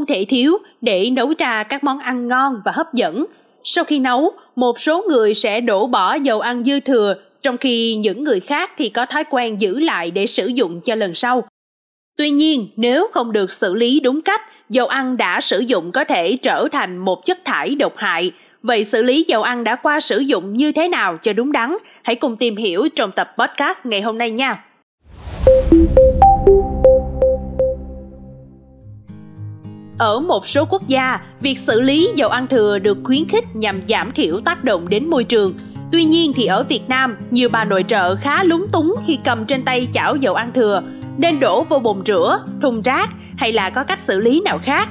không thể thiếu để nấu ra các món ăn ngon và hấp dẫn. Sau khi nấu, một số người sẽ đổ bỏ dầu ăn dư thừa, trong khi những người khác thì có thói quen giữ lại để sử dụng cho lần sau. Tuy nhiên, nếu không được xử lý đúng cách, dầu ăn đã sử dụng có thể trở thành một chất thải độc hại. Vậy xử lý dầu ăn đã qua sử dụng như thế nào cho đúng đắn? Hãy cùng tìm hiểu trong tập podcast ngày hôm nay nha. Ở một số quốc gia, việc xử lý dầu ăn thừa được khuyến khích nhằm giảm thiểu tác động đến môi trường. Tuy nhiên thì ở Việt Nam, nhiều bà nội trợ khá lúng túng khi cầm trên tay chảo dầu ăn thừa, nên đổ vô bồn rửa, thùng rác hay là có cách xử lý nào khác.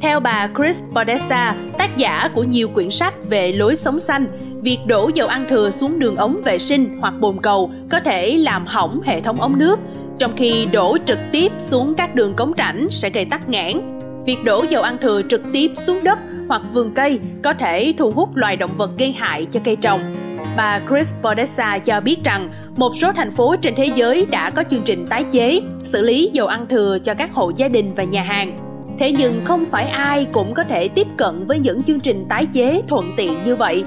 Theo bà Chris Podesta, tác giả của nhiều quyển sách về lối sống xanh, việc đổ dầu ăn thừa xuống đường ống vệ sinh hoặc bồn cầu có thể làm hỏng hệ thống ống nước, trong khi đổ trực tiếp xuống các đường cống rãnh sẽ gây tắc nghẽn Việc đổ dầu ăn thừa trực tiếp xuống đất hoặc vườn cây có thể thu hút loài động vật gây hại cho cây trồng. Bà Chris Podesta cho biết rằng một số thành phố trên thế giới đã có chương trình tái chế, xử lý dầu ăn thừa cho các hộ gia đình và nhà hàng. Thế nhưng không phải ai cũng có thể tiếp cận với những chương trình tái chế thuận tiện như vậy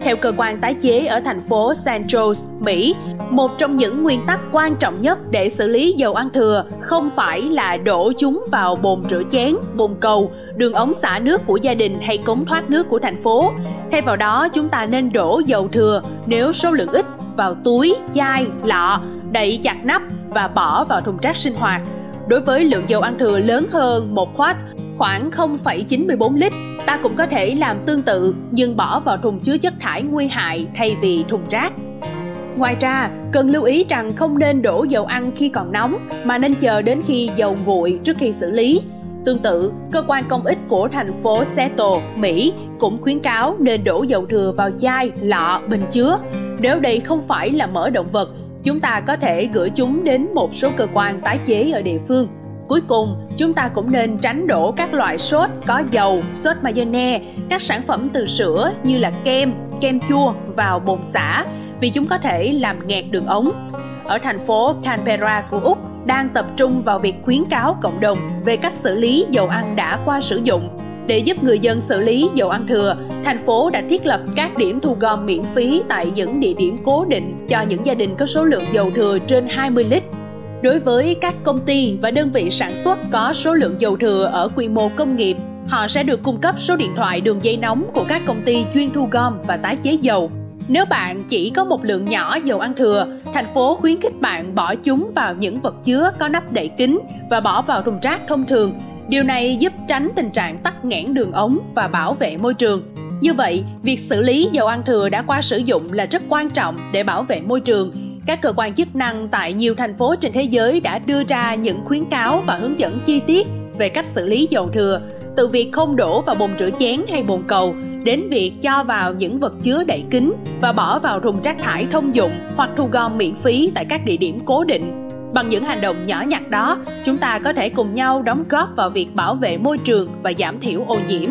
theo cơ quan tái chế ở thành phố San Jose, Mỹ, một trong những nguyên tắc quan trọng nhất để xử lý dầu ăn thừa không phải là đổ chúng vào bồn rửa chén, bồn cầu, đường ống xả nước của gia đình hay cống thoát nước của thành phố. Thay vào đó, chúng ta nên đổ dầu thừa nếu số lượng ít vào túi, chai, lọ, đậy chặt nắp và bỏ vào thùng rác sinh hoạt. Đối với lượng dầu ăn thừa lớn hơn 1 quart, khoảng 0,94 lít ta cũng có thể làm tương tự nhưng bỏ vào thùng chứa chất thải nguy hại thay vì thùng rác ngoài ra cần lưu ý rằng không nên đổ dầu ăn khi còn nóng mà nên chờ đến khi dầu nguội trước khi xử lý Tương tự, cơ quan công ích của thành phố Seattle, Mỹ cũng khuyến cáo nên đổ dầu thừa vào chai, lọ, bình chứa. Nếu đây không phải là mỡ động vật, chúng ta có thể gửi chúng đến một số cơ quan tái chế ở địa phương. Cuối cùng, chúng ta cũng nên tránh đổ các loại sốt có dầu, sốt mayonnaise, các sản phẩm từ sữa như là kem, kem chua vào bồn xả vì chúng có thể làm nghẹt đường ống. Ở thành phố Canberra của Úc đang tập trung vào việc khuyến cáo cộng đồng về cách xử lý dầu ăn đã qua sử dụng. Để giúp người dân xử lý dầu ăn thừa, thành phố đã thiết lập các điểm thu gom miễn phí tại những địa điểm cố định cho những gia đình có số lượng dầu thừa trên 20 lít Đối với các công ty và đơn vị sản xuất có số lượng dầu thừa ở quy mô công nghiệp, họ sẽ được cung cấp số điện thoại đường dây nóng của các công ty chuyên thu gom và tái chế dầu. Nếu bạn chỉ có một lượng nhỏ dầu ăn thừa, thành phố khuyến khích bạn bỏ chúng vào những vật chứa có nắp đậy kín và bỏ vào thùng rác thông thường. Điều này giúp tránh tình trạng tắc nghẽn đường ống và bảo vệ môi trường. Như vậy, việc xử lý dầu ăn thừa đã qua sử dụng là rất quan trọng để bảo vệ môi trường các cơ quan chức năng tại nhiều thành phố trên thế giới đã đưa ra những khuyến cáo và hướng dẫn chi tiết về cách xử lý dầu thừa, từ việc không đổ vào bồn rửa chén hay bồn cầu đến việc cho vào những vật chứa đậy kín và bỏ vào thùng rác thải thông dụng hoặc thu gom miễn phí tại các địa điểm cố định. Bằng những hành động nhỏ nhặt đó, chúng ta có thể cùng nhau đóng góp vào việc bảo vệ môi trường và giảm thiểu ô nhiễm.